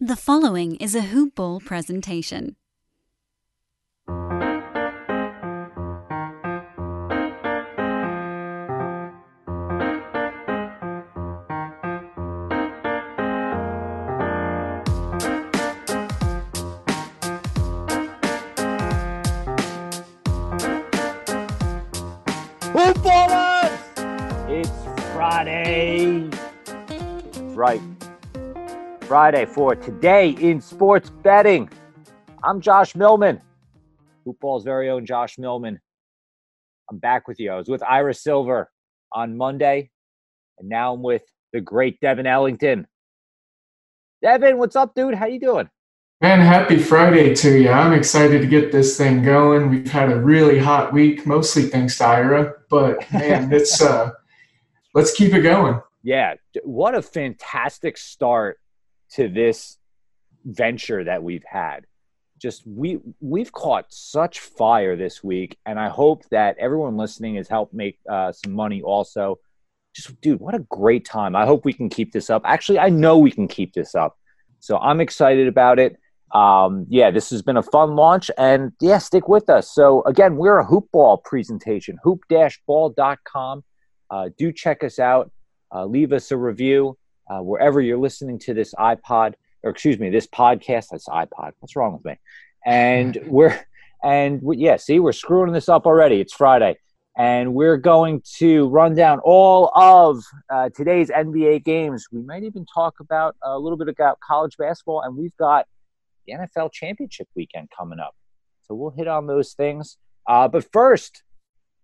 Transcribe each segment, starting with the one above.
The following is a hoop ball presentation. Hoop ballers! It's Friday. Right. Friday for today in sports betting. I'm Josh Millman, Hoopball's very own Josh Millman. I'm back with you. I was with Ira Silver on Monday, and now I'm with the great Devin Ellington. Devin, what's up, dude? How you doing? Man, happy Friday to you. I'm excited to get this thing going. We've had a really hot week, mostly thanks to Ira, but man, it's uh let's keep it going. Yeah, what a fantastic start to this venture that we've had. Just we we've caught such fire this week, and I hope that everyone listening has helped make uh, some money also. Just dude, what a great time! I hope we can keep this up. Actually, I know we can keep this up, so I'm excited about it. Um, yeah, this has been a fun launch, and yeah, stick with us. So again, we're a hoop ball presentation, hoop-ball.com. Uh, do check us out. Uh, leave us a review uh, wherever you're listening to this iPod, or excuse me, this podcast. That's iPod. What's wrong with me? And we're and we, yeah, see, we're screwing this up already. It's Friday, and we're going to run down all of uh, today's NBA games. We might even talk about a little bit about college basketball, and we've got the NFL championship weekend coming up. So we'll hit on those things. Uh, but first,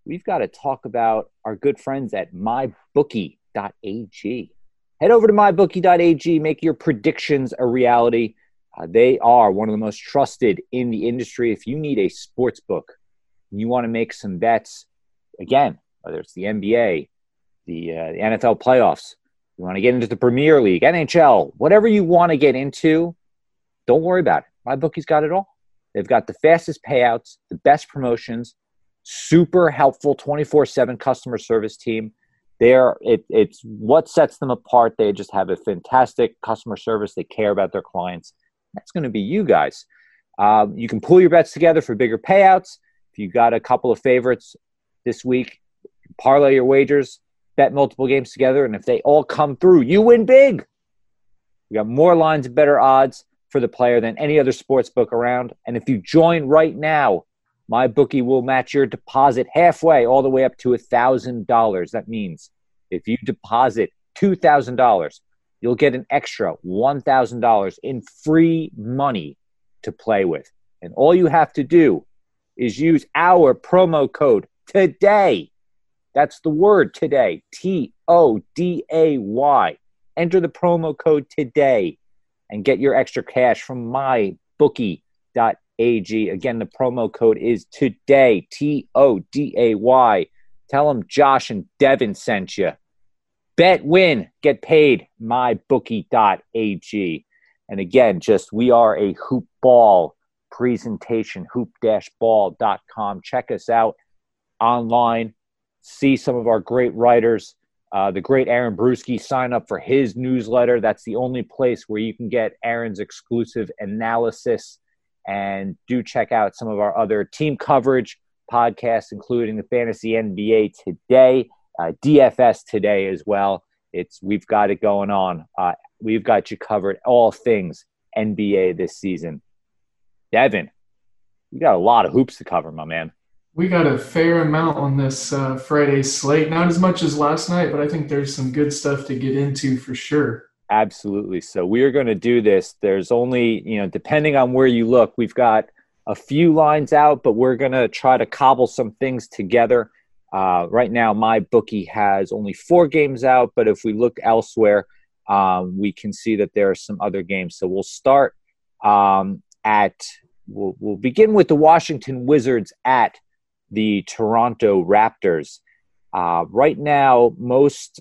we've got to talk about our good friends at mybookie.ag. Head over to mybookie.ag, make your predictions a reality. Uh, they are one of the most trusted in the industry. If you need a sports book and you want to make some bets, again, whether it's the NBA, the, uh, the NFL playoffs, you want to get into the Premier League, NHL, whatever you want to get into, don't worry about it. My bookie's got it all. They've got the fastest payouts, the best promotions, super helpful 24/7 customer service team. They're it, it's what sets them apart. They just have a fantastic customer service. They care about their clients. That's going to be you guys. Um, you can pull your bets together for bigger payouts. If you got a couple of favorites this week, parlay your wagers, bet multiple games together, and if they all come through, you win big. We got more lines better odds for the player than any other sports book around. And if you join right now, my bookie will match your deposit halfway, all the way up to a thousand dollars. That means if you deposit two thousand dollars, you'll get an extra one thousand dollars in free money to play with. And all you have to do is use our promo code today. That's the word today. T O D A Y. Enter the promo code today and get your extra cash from mybookie.ag. Again, the promo code is today, T O D A Y. Tell them Josh and Devin sent you. Bet, win, get paid, mybookie.ag. And again, just we are a hoop ball presentation, hoop-ball.com. Check us out online, see some of our great writers uh, the great Aaron Bruski, sign up for his newsletter. That's the only place where you can get Aaron's exclusive analysis. And do check out some of our other team coverage podcasts, including the Fantasy NBA today, uh, DFS today as well. It's we've got it going on. Uh, we've got you covered all things NBA this season. Devin, you got a lot of hoops to cover, my man. We got a fair amount on this uh, Friday slate. Not as much as last night, but I think there's some good stuff to get into for sure. Absolutely. So we are going to do this. There's only, you know, depending on where you look, we've got a few lines out, but we're going to try to cobble some things together. Uh, right now, my bookie has only four games out, but if we look elsewhere, um, we can see that there are some other games. So we'll start um, at, we'll, we'll begin with the Washington Wizards at the Toronto Raptors. Uh, right now, most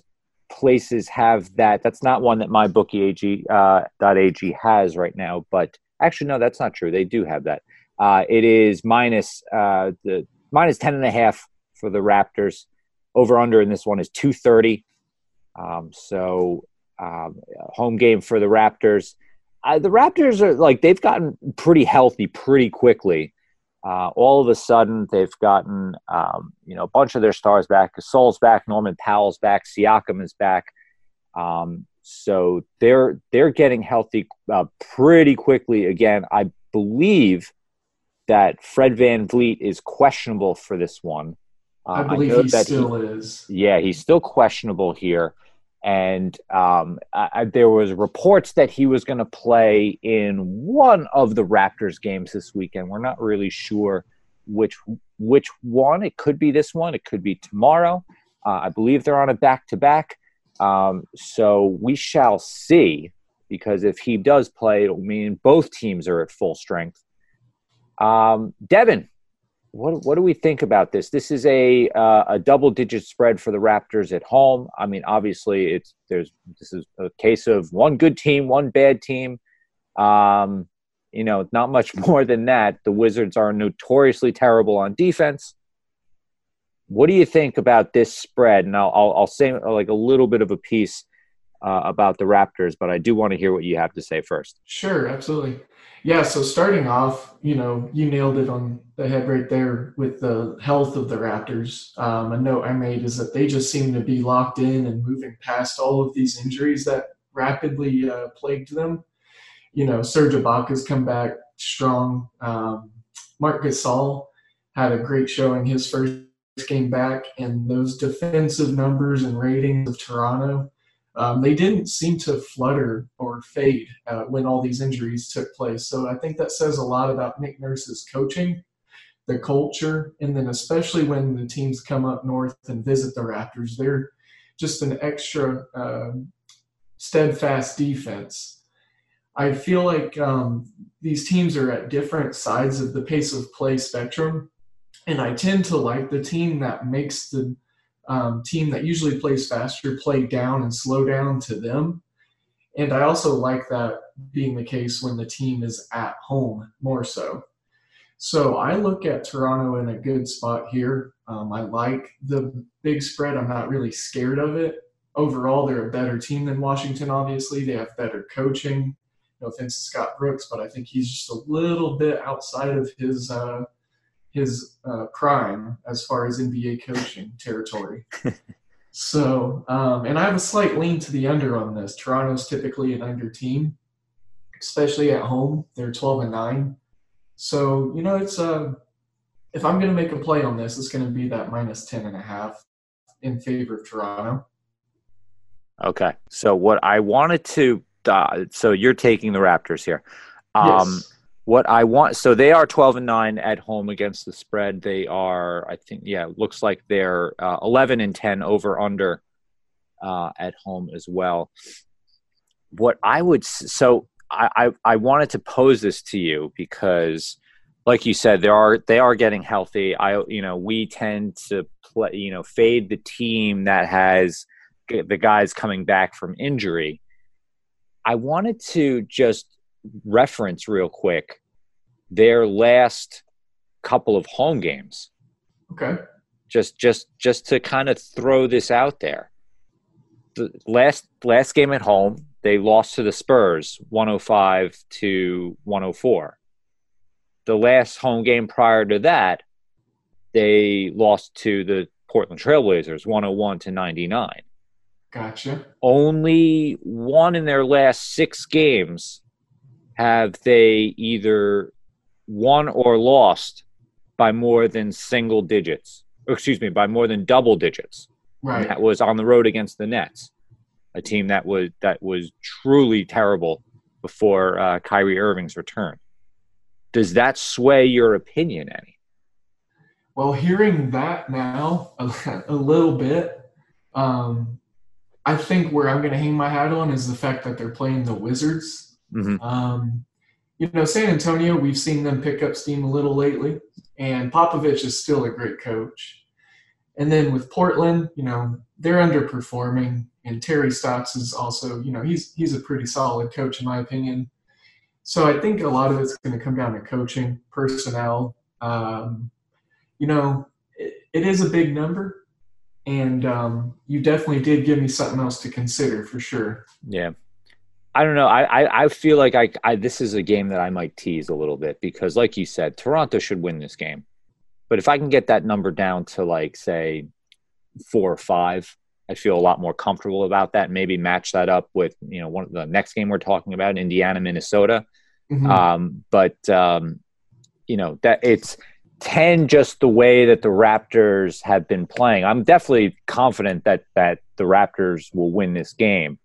places have that. That's not one that my bookie AG uh, .ag has right now, but actually, no, that's not true. They do have that. Uh, it is minus uh, the minus ten and a half for the Raptors. Over under in this one is two thirty. Um, so um, home game for the Raptors. Uh, the Raptors are like they've gotten pretty healthy pretty quickly uh, all of a sudden they've gotten um, you know a bunch of their stars back. Gasol's back, Norman Powell's back, Siakam is back. Um, so they're they're getting healthy uh, pretty quickly again. I believe that Fred VanVleet is questionable for this one. Uh, I believe I he still he, is. Yeah, he's still questionable here and um, I, there was reports that he was going to play in one of the Raptors games this weekend. We're not really sure which which one. It could be this one. It could be tomorrow. Uh, I believe they're on a back to back. So we shall see. Because if he does play, it'll mean both teams are at full strength. Um, Devin, what what do we think about this? This is a uh, a double digit spread for the Raptors at home. I mean, obviously, it's there's this is a case of one good team, one bad team. Um, you know, not much more than that. The Wizards are notoriously terrible on defense. What do you think about this spread? And I'll I'll, I'll say like a little bit of a piece uh, about the Raptors, but I do want to hear what you have to say first. Sure, absolutely. Yeah, so starting off, you know, you nailed it on the head right there with the health of the Raptors. Um, a note I made is that they just seem to be locked in and moving past all of these injuries that rapidly uh, plagued them. You know, Serge Ibaka's come back strong. Um, Marc Gasol had a great showing his first game back, and those defensive numbers and ratings of Toronto um, they didn't seem to flutter or fade uh, when all these injuries took place. So I think that says a lot about Nick Nurse's coaching, the culture, and then especially when the teams come up north and visit the Raptors, they're just an extra uh, steadfast defense. I feel like um, these teams are at different sides of the pace of play spectrum, and I tend to like the team that makes the um, team that usually plays faster play down and slow down to them. And I also like that being the case when the team is at home more so. So I look at Toronto in a good spot here. Um, I like the big spread. I'm not really scared of it. Overall, they're a better team than Washington, obviously. They have better coaching. No offense to Scott Brooks, but I think he's just a little bit outside of his uh, his uh, prime as far as NBA coaching territory. so, um, and I have a slight lean to the under on this. Toronto's typically an under team, especially at home. They're 12 and 9. So, you know, it's uh, if I'm going to make a play on this, it's going to be that minus 10 and a half in favor of Toronto. Okay. So, what I wanted to, uh, so you're taking the Raptors here. Um, yes what I want. So they are 12 and 9 at home against the spread. They are, I think, yeah, looks like they're uh, 11 and 10 over under uh, at home as well. What I would, so I, I, I wanted to pose this to you because, like you said, there are they are getting healthy. I, you know, we tend to play, you know, fade the team that has the guys coming back from injury. I wanted to just reference real quick their last couple of home games. Okay. Just just just to kind of throw this out there. The last last game at home, they lost to the Spurs 105 to 104. The last home game prior to that, they lost to the Portland Trailblazers 101 to 99. Gotcha. Only one in their last six games have they either won or lost by more than single digits. excuse me, by more than double digits. Right. That was on the road against the Nets, a team that was that was truly terrible before uh, Kyrie Irving's return. Does that sway your opinion any? Well, hearing that now a, a little bit, um, I think where I'm going to hang my hat on is the fact that they're playing the Wizards. Mhm. Um, you know, San Antonio, we've seen them pick up steam a little lately, and Popovich is still a great coach. And then with Portland, you know, they're underperforming, and Terry Stotts is also, you know, he's he's a pretty solid coach in my opinion. So I think a lot of it's going to come down to coaching, personnel. Um, you know, it, it is a big number, and um, you definitely did give me something else to consider for sure. Yeah. I don't know. I, I, I feel like I, I this is a game that I might tease a little bit because, like you said, Toronto should win this game. But if I can get that number down to like say four or five, I feel a lot more comfortable about that. Maybe match that up with you know one of the next game we're talking about, Indiana, Minnesota. Mhm. Um, but um, you know that it's ten just the way that the Raptors have been playing. I'm definitely confident that that the Raptors will win this game.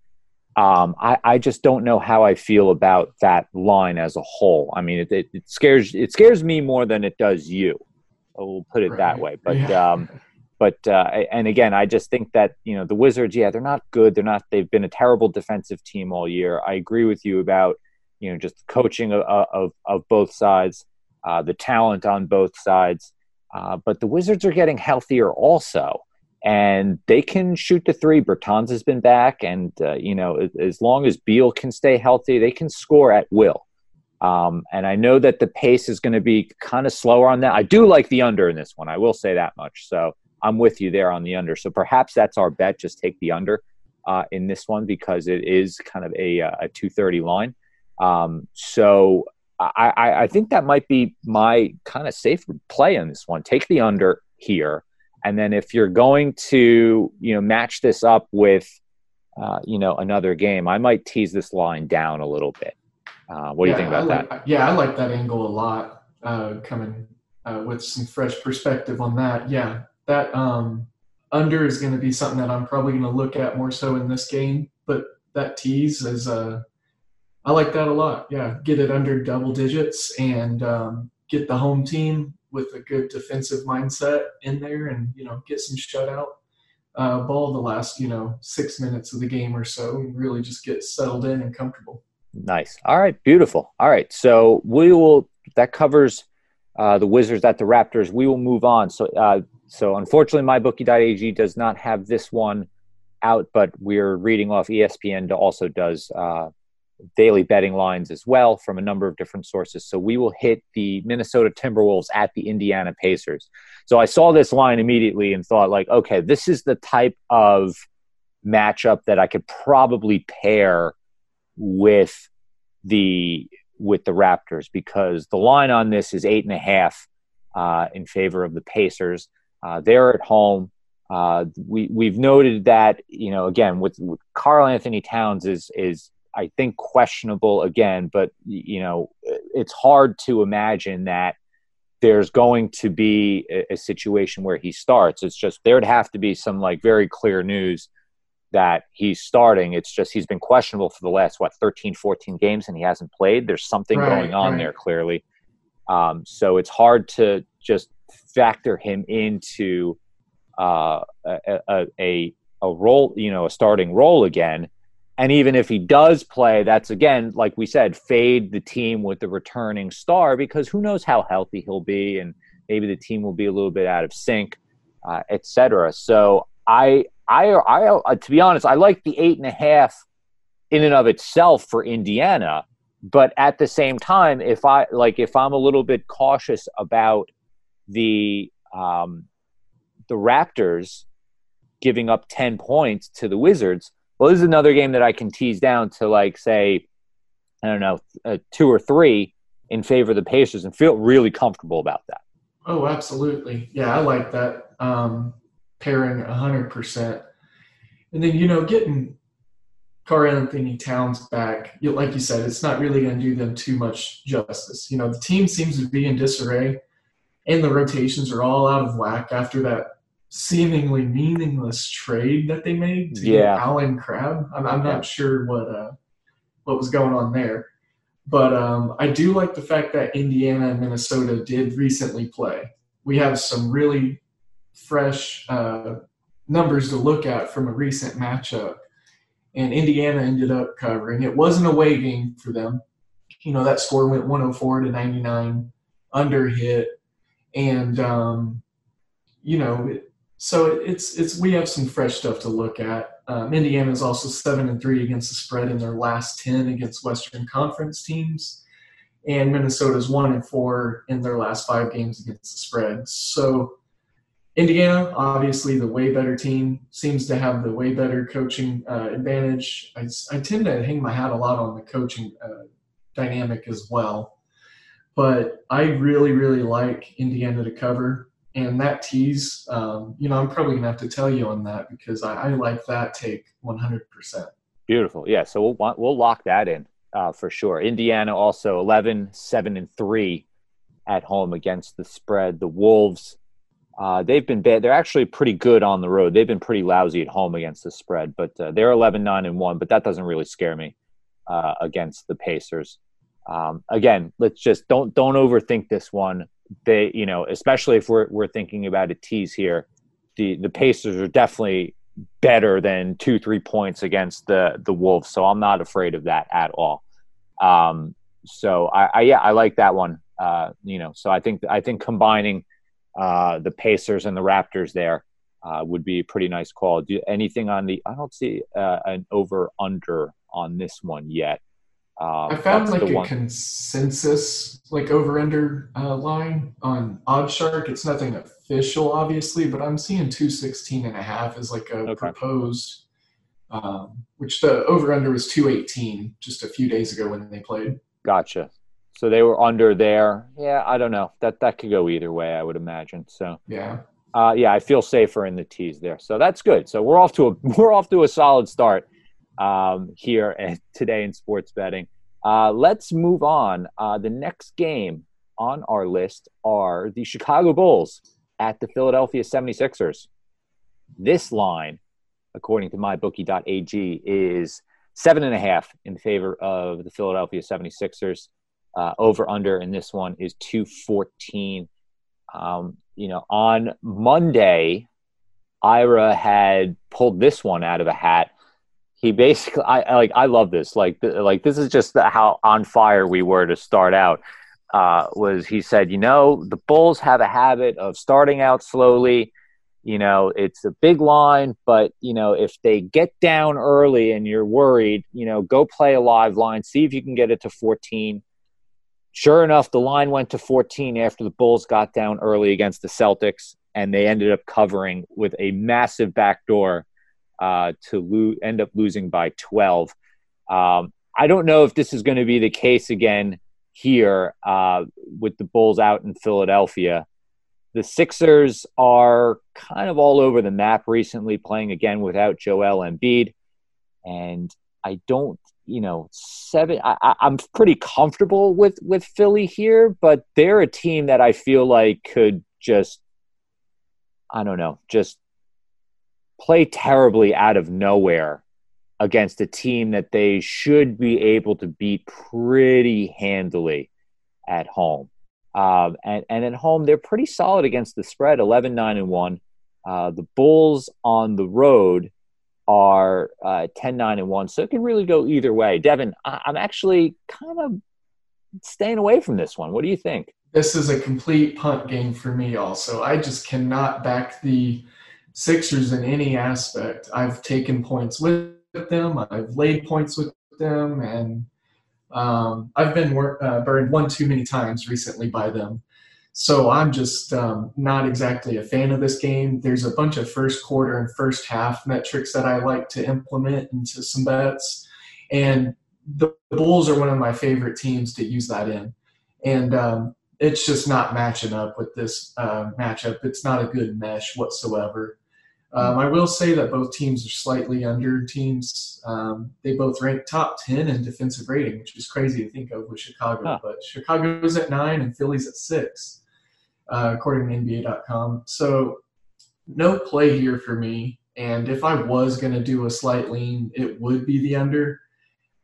Um, I, I just don't know how I feel about that line as a whole. I mean, it, it, it scares it scares me more than it does you. We'll put it that way. But Yeah. um, but uh, and again, I just think that you know the Wizards, yeah, they're not good. They're not. They've been a terrible defensive team all year. I agree with you about you know just coaching of of, of both sides, uh, the talent on both sides. Uh, but the Wizards are getting healthier also, and they can shoot the three. Bertans has been back, and uh, you know as, long as Beal can stay healthy, they can score at will. Um, and I know that the pace is going to be kind of slower on that. I do like the under in this one. I will say that much. So I'm with you there on the under. So perhaps that's our bet. Just take the under uh, in this one because it is kind of a, uh, a 230 line. Um, so I, I, think that might be my kind of safe play on this one. Take the under here. And then if you're going to, you know, match this up with, uh, you know, another game, I might tease this line down a little bit. Uh, what do you think about I that? like, Yeah, I like that angle a lot. Uh, coming uh, with some fresh perspective on that. Yeah, that um, under is going to be something that I'm probably going to look at more so in this game. But that tease is, uh, I like that a lot. Yeah, get it under double digits and um, get the home team with a good defensive mindset in there, and you know get some shutout uh, ball the last you know six minutes of the game or so, and really just get settled in and comfortable. Nice. All right. Beautiful. All right. So we will. That covers uh, the Wizards at the Raptors. We will move on. So, uh, so unfortunately, mybookie.ag does not have this one out, but we're reading off ESPN. Also does uh, daily betting lines as well from a number of different sources. So we will hit the Minnesota Timberwolves at the Indiana Pacers. So I saw this line immediately and thought, like, okay, this is the type of matchup that I could probably pair with the with the Raptors because the line on this is eight and a half uh, in favor of the Pacers. Uh, they're at home. Uh, we we've noted that you know again with, with Karl-Anthony Towns is is I think questionable again, but you know it's hard to imagine that there's going to be a, a situation where he starts. It's just there'd have to be some like very clear news that he's starting. It's just he's been questionable for the last what 13, 14 games, and he hasn't played. There's something Right, going on right. there clearly. Um, so it's hard to just factor him into uh, a, a a a role, you know, a starting role again. And even if he does play, that's again, like we said, fade the team with the returning star because who knows how healthy he'll be, and maybe the team will be a little bit out of sync, uh, etc. So I, I, I, uh, to be honest, I like the eight and a half in and of itself for Indiana, but at the same time, if I like, if I'm a little bit cautious about the um, the Raptors giving up ten points to the Wizards, well, this is another game that I can tease down to like say, I don't know, uh, two or three in favor of the Pacers and feel really comfortable about that. Oh, absolutely. Yeah, I like that um, pairing 100%. And then, you know, getting Karl-Anthony Towns back, like you said, it's not really going to do them too much justice. You know, the team seems to be in disarray, and the rotations are all out of whack after that seemingly meaningless trade that they made to Yeah. Allen Crabbe. I'm, I'm not sure what uh, what was going on there, but um, I do like the fact that Indiana and Minnesota did recently play. We have some really fresh uh, numbers to look at from a recent matchup, and Indiana ended up covering. It was an away game for them. You know that score went 104 to 99, under hit, and um, you know it, so it's it's we have some fresh stuff to look at. Um, Indiana is also seven and three against the spread in their last ten against Western Conference teams, and Minnesota's one and four in their last five games against the spread. So Indiana, obviously the way better team, seems to have the way better coaching uh, advantage. I, I tend to hang my hat a lot on the coaching uh, dynamic as well, but I really really like Indiana to cover and that tease, um, you know, I'm probably gonna have to tell you on that because I, I like that take 100. percent Beautiful. Yeah. So we'll we'll lock that in uh, for sure. Indiana also 11, 7 and three at home against the spread. The Wolves, uh, they've been bad. They're actually pretty good on the road. They've been pretty lousy at home against the spread, but uh, they're 11, 9 and one. But that doesn't really scare me uh, against the Pacers. Um, again, let's just don't don't overthink this one. They, you know, especially if we're we're thinking about a tease here, the the Pacers are definitely better than two three points against the the Wolves. So I'm not afraid of that at all. Um, so I, I yeah I like that one. Uh, you know, so I think I think combining uh, the Pacers and the Raptors there uh, would be a pretty nice call. Do anything on the? I don't see uh, an over under on this one yet. Um, I found like a one- consensus like over under uh, line on OddsShark. It's nothing official, obviously, but I'm seeing 216 and a half as like a Okay. proposed, um, which the over under was 218 just a few days ago when they played. Gotcha. So they were under there. Yeah, I don't know. That that could go either way. I would imagine. So Yeah. uh, yeah, I feel safer in the tease there. So that's good. So we're off to a we're off to a solid start um, here at, today in sports betting. Uh, let's move on. Uh, the next game on our list are the Chicago Bulls at the Philadelphia 76ers. This line, according to mybookie.ag, is seven and a half in favor of the Philadelphia 76ers. Uh, over under in this one is 214. Um, you know, on Monday, Ira had pulled this one out of a hat. He basically, I I- like, I love this. Like, like this is just the, how on fire we were to start out. Uh, was he said, you know, the Bulls have a habit of starting out slowly. You know, it's a big line, but you know, if they get down early and you're worried, you know, go play a live line, see if you can get it to 14 sure enough, the line went to 14 after the Bulls got down early against the Celtics, and they ended up covering with a massive backdoor uh, to lo- end up losing by 12. Um, I don't know if this is going to be the case again here uh, with the Bulls out in Philadelphia. The Sixers are kind of all over the map recently, playing again without Joel Embiid. And I don't you know seven I, i'm pretty comfortable with with philly here but they're a team that i feel like could just i don't know just play terribly out of nowhere against a team that they should be able to beat pretty handily at home. Um, and, and at home they're pretty solid against the spread 11 9 and 1 uh, the bulls on the road are uh, 10 9 and 1 so it can really go either way. Devin I- i'm actually kind of staying away from this one. What do you think? This is a complete punt game for me, also. I just cannot back the Sixers in any aspect. I've taken points with them, I've laid points with them, and um, I've been wor- uh, burned one too many times recently by them. So I'm just um, not exactly a fan of this game. There's a bunch of first quarter and first half metrics that I like to implement into some bets. And the Bulls are one of my favorite teams to use that in. And um, it's just not matching up with this uh, matchup. It's not a good mesh whatsoever. Um, I will say that both teams are slightly under teams. Um, they both rank top 10 in defensive rating, which is crazy to think of with Chicago. Huh. But Chicago's at nine and Philly's at six, uh, according to NBA.com. So no play here for me. And if I was going to do a slight lean, it would be the under.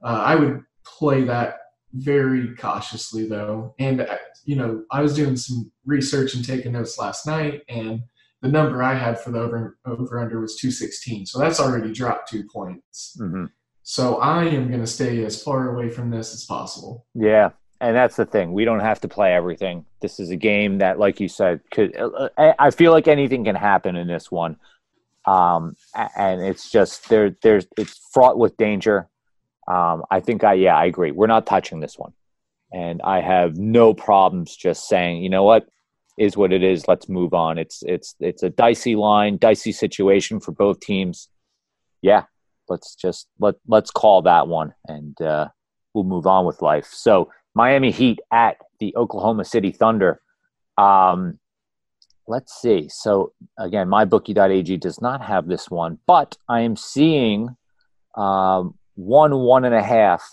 Uh, I would play that very cautiously, though. And, uh, you know, I was doing some research and taking notes last night, and – the number I had for the over over under was 216. So that's already dropped two points. Mm-hmm. So I am going to stay as far away from this as possible. Yeah. And that's the thing. We don't have to play everything. This is a game that, like you said, could. Uh, uh, I feel like anything can happen in this one, um, and it's just there. There's it's fraught with danger. Um, I think I yeah I agree. We're not touching this one, and I have no problems just saying, you know what, is what it is. Let's move on. It's it's it's a dicey line, dicey situation for both teams. Yeah, let's just let let's call that one, and uh, we'll move on with life. So Miami Heat at the Oklahoma City Thunder. Um, let's see. So again, mybookie.ag does not have this one, but I am seeing um, one one and a half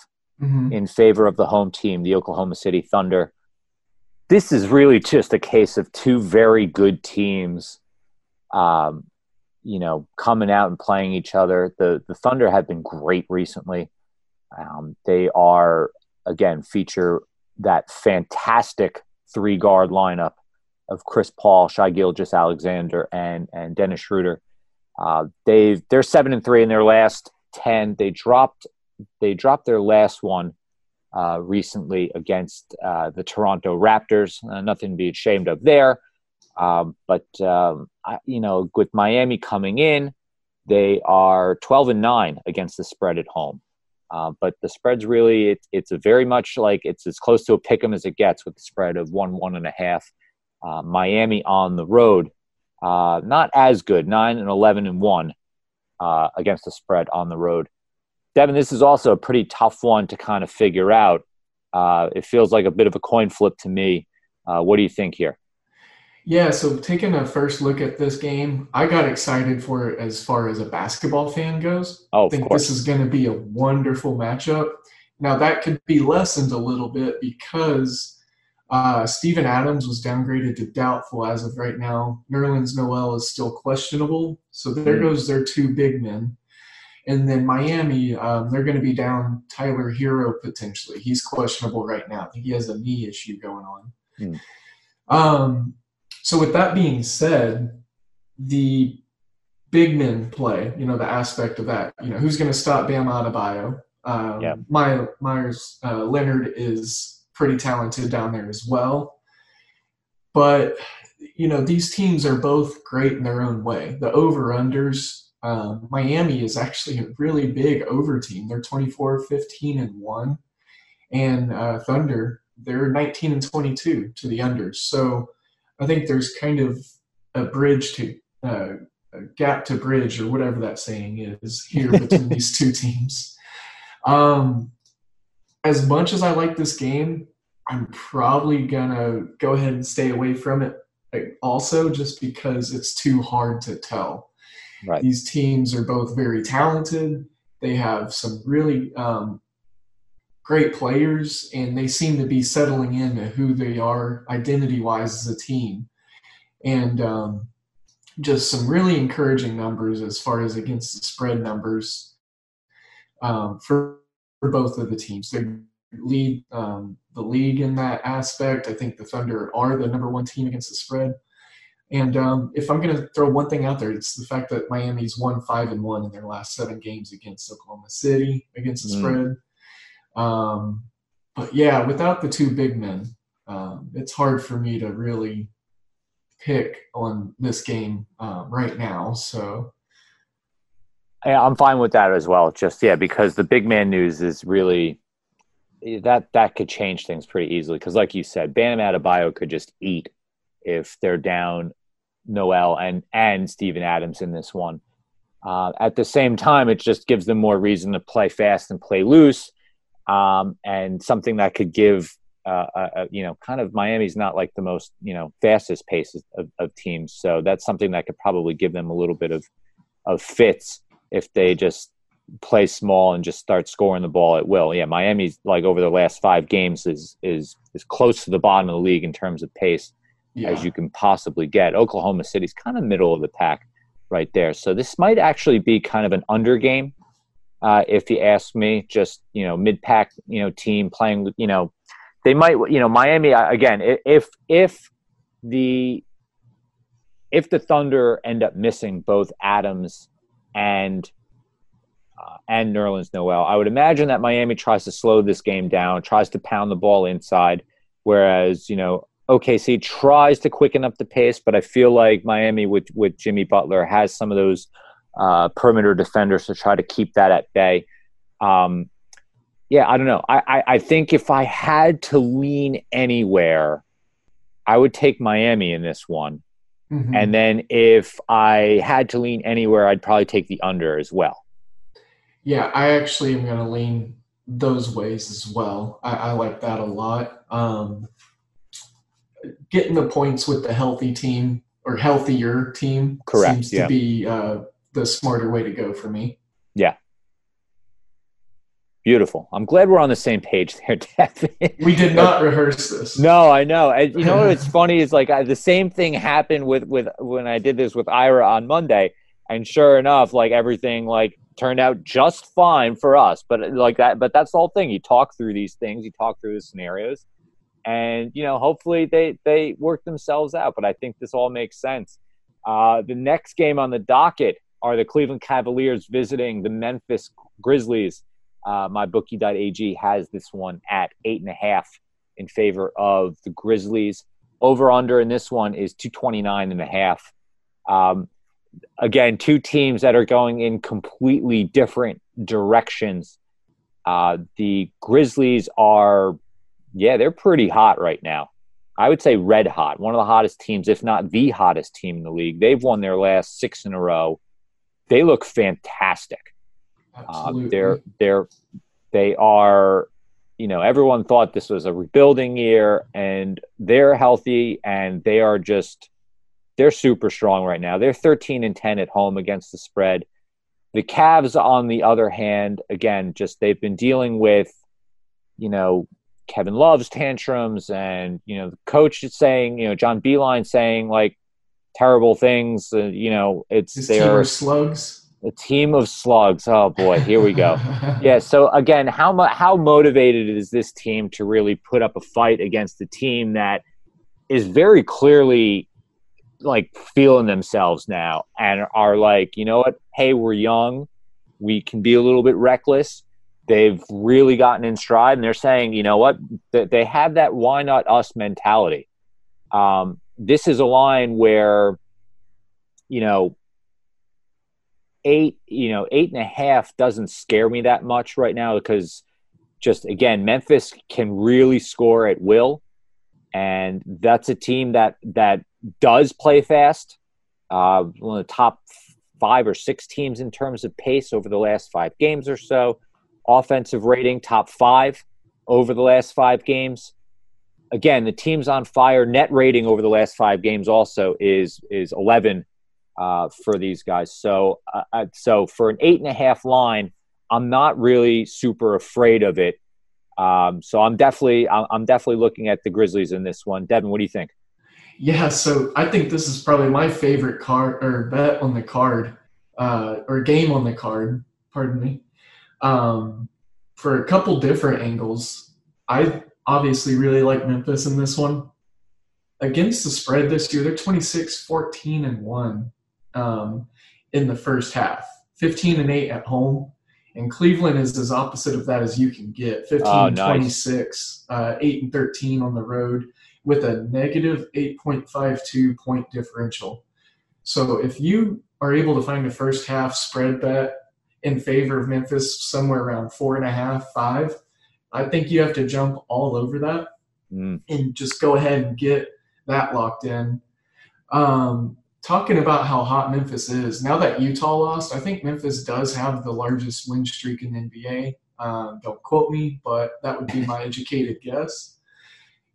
mm-hmm. in favor of the home team, the Oklahoma City Thunder this is really just a case of two very good teams, um, you know, coming out and playing each other. The the Thunder have been great recently. Um, they are again feature that fantastic three guard lineup of Chris Paul, Shai Gilgeous-Alexander, and and Dennis Schroeder. Uh, they they're seven and three in their last ten. They dropped they dropped their last one uh, recently against uh, the Toronto Raptors. Uh, nothing to be ashamed of there. Um, but um, I, you know, with Miami coming in, they are 12 and nine against the spread at home. Uh, but the spread's really it, it's very much like it's as close to a pick 'em as it gets with the spread of one one and a half. Uh, Miami on the road, uh, not as good, nine and 11 and one against the spread on the road. Devin, this is also a pretty tough one to kind of figure out. Uh, it feels like a bit of a coin flip to me. Uh, what do you think here? Yeah, so taking a first look at this game, I got excited for it as far as a basketball fan goes. Oh, I think this is going to be a wonderful matchup. Now, that could be lessened a little bit because uh, Steven Adams was downgraded to doubtful as of right now. Nerlens Noel is still questionable. So there mm. goes their two big men. And then Miami, um, they're going to be down Tyler Herro potentially. He's questionable right now. He has a knee issue going on. Mm. Um, so with that being said, the big men play, you know, the aspect of that, you know, who's going to stop Bam Adebayo? Um, yeah. My, Meyers uh, Leonard is pretty talented down there as well. But, you know, these teams are both great in their own way. The over-unders um, Miami is actually a really big over team. They're 24, 15, and 1. And uh, Thunder, they're 19 and 22 to the unders. So I think there's kind of a bridge to, uh, a gap to bridge, or whatever that saying is, here between these two teams. Um, as much as I like this game, I'm probably going to go ahead and stay away from it also just because it's too hard to tell. Right. These teams are both very talented. They have some really um, great players, and they seem to be settling into who they are identity wise as a team. And um, just some really encouraging numbers as far as against the spread numbers um, for, for both of the teams. They lead um, the league in that aspect. I think the Thunder are the number one team against the spread. And um, if I'm going to throw one thing out there, it's the fact that Miami's won five and one in their last seven games against Oklahoma City against the mm. spread. Um, but yeah, without the two big men, um, it's hard for me to really pick on this game um, right now. So. Yeah, I'm fine with that as well. Just yeah, because the big man news is really that that could change things pretty easily. Because like you said, Bam Adebayo could just eat if they're down Noel and and Steven Adams in this one. Uh, at the same time, it just gives them more reason to play fast and play loose, um, and something that could give uh, uh, uh, you know, kind of Miami's not like the most, you know, fastest pace of, of, teams. So that's something that could probably give them a little bit of, of fits if they just play small and just start scoring the ball at will. Yeah, Miami's like over the last five games is is is close to the bottom of the league in terms of pace yeah. as you can possibly get. Oklahoma City's kind of middle of the pack right there. So this might actually be kind of an under game, uh, if you ask me. Just you know, mid pack, you know, team playing. You know, they might. You know, Miami again. If if the if the Thunder end up missing both Adams and uh, and Nerlens Noel, I would imagine that Miami tries to slow this game down, tries to pound the ball inside, whereas you know OKC tries to quicken up the pace, but I feel like Miami with with Jimmy Butler has some of those uh, perimeter defenders to try to keep that at bay. Um, yeah, I don't know. I, I, I think if I had to lean anywhere, I would take Miami in this one. Mm-hmm. And then if I had to lean anywhere, I'd probably take the under as well. Yeah, I actually am going to lean those ways as well. I, I like that a lot. Um, getting the points with the healthy team or healthier team Correct, seems yeah. to be uh, the smarter way to go for me. Yeah. Beautiful. I'm glad we're on the same page there, Devin. We did not rehearse this. No, I know. And you know what's funny is like I, the same thing happened with with when I did this with Ira on Monday, and sure enough, like everything like turned out just fine for us. But like that, but that's the whole thing. You talk through these things, you talk through the scenarios, and you know hopefully they they work themselves out but i think this all makes sense. Uh, the next game on the docket are the cleveland cavaliers visiting the memphis grizzlies. Uh, mybookie.ag has this one at eight and a half in favor of the grizzlies. Over under in this one is 229 and a half. Um, again two teams that are going in completely different directions. Uh, the grizzlies are yeah, they're pretty hot right now. I would say red hot, one of the hottest teams, if not the hottest team in the league. They've won their last six in a row. They look fantastic. Absolutely. Uh, they're they're they are, you know, everyone thought this was a rebuilding year, and they're healthy, and they are just they're super strong right now. They're 13 and 10 at home against the spread. The Cavs, on the other hand, again, just they've been dealing with, you know, Kevin Love's tantrums and you know the coach is saying you know John Beilein saying like terrible things. Uh, you know it's His their slugs. A team of slugs. Oh boy, here we go. yeah. So again, how mu- how motivated is this team to really put up a fight against the team that is very clearly like feeling themselves now and are like, you know what? Hey, we're young. We can be a little bit reckless they've really gotten in stride and they're saying, you know what, they have that why not us mentality. Um, this is a line where, you know, eight, you know, eight and a half doesn't scare me that much right now because just again, Memphis can really score at will. And that's a team that that does play fast. Uh, one of the top five or six teams in terms of pace over the last five games or so offensive rating, top five over the last five games. Again, the team's on fire. Net rating over the last five games also is is 11 uh, for these guys. So, uh, uh, so for an eight and a half line, I'm not really super afraid of it. Um, so I'm definitely I'm definitely looking at the Grizzlies in this one. Devin, what do you think? Yeah, so I think this is probably my favorite card or bet on the card uh, or game on the card. Pardon me um, for a couple different angles. I obviously really like Memphis in this one. Against the spread this year, they're 26, 14, and 1 um, in the first half, 15 and 8 at home. And Cleveland is as opposite of that as you can get 15 oh, nice. 26, uh, 8 and 13 on the road with a negative 8.52 point differential. So if you are able to find a first half spread bet in favor of Memphis somewhere around four and a half, five. I think you have to jump all over that mm. and just go ahead and get that locked in. Um, talking about how hot Memphis is, now that Utah lost, I think Memphis does have the largest win streak in the NBA. Um, don't quote me, but that would be my educated guess.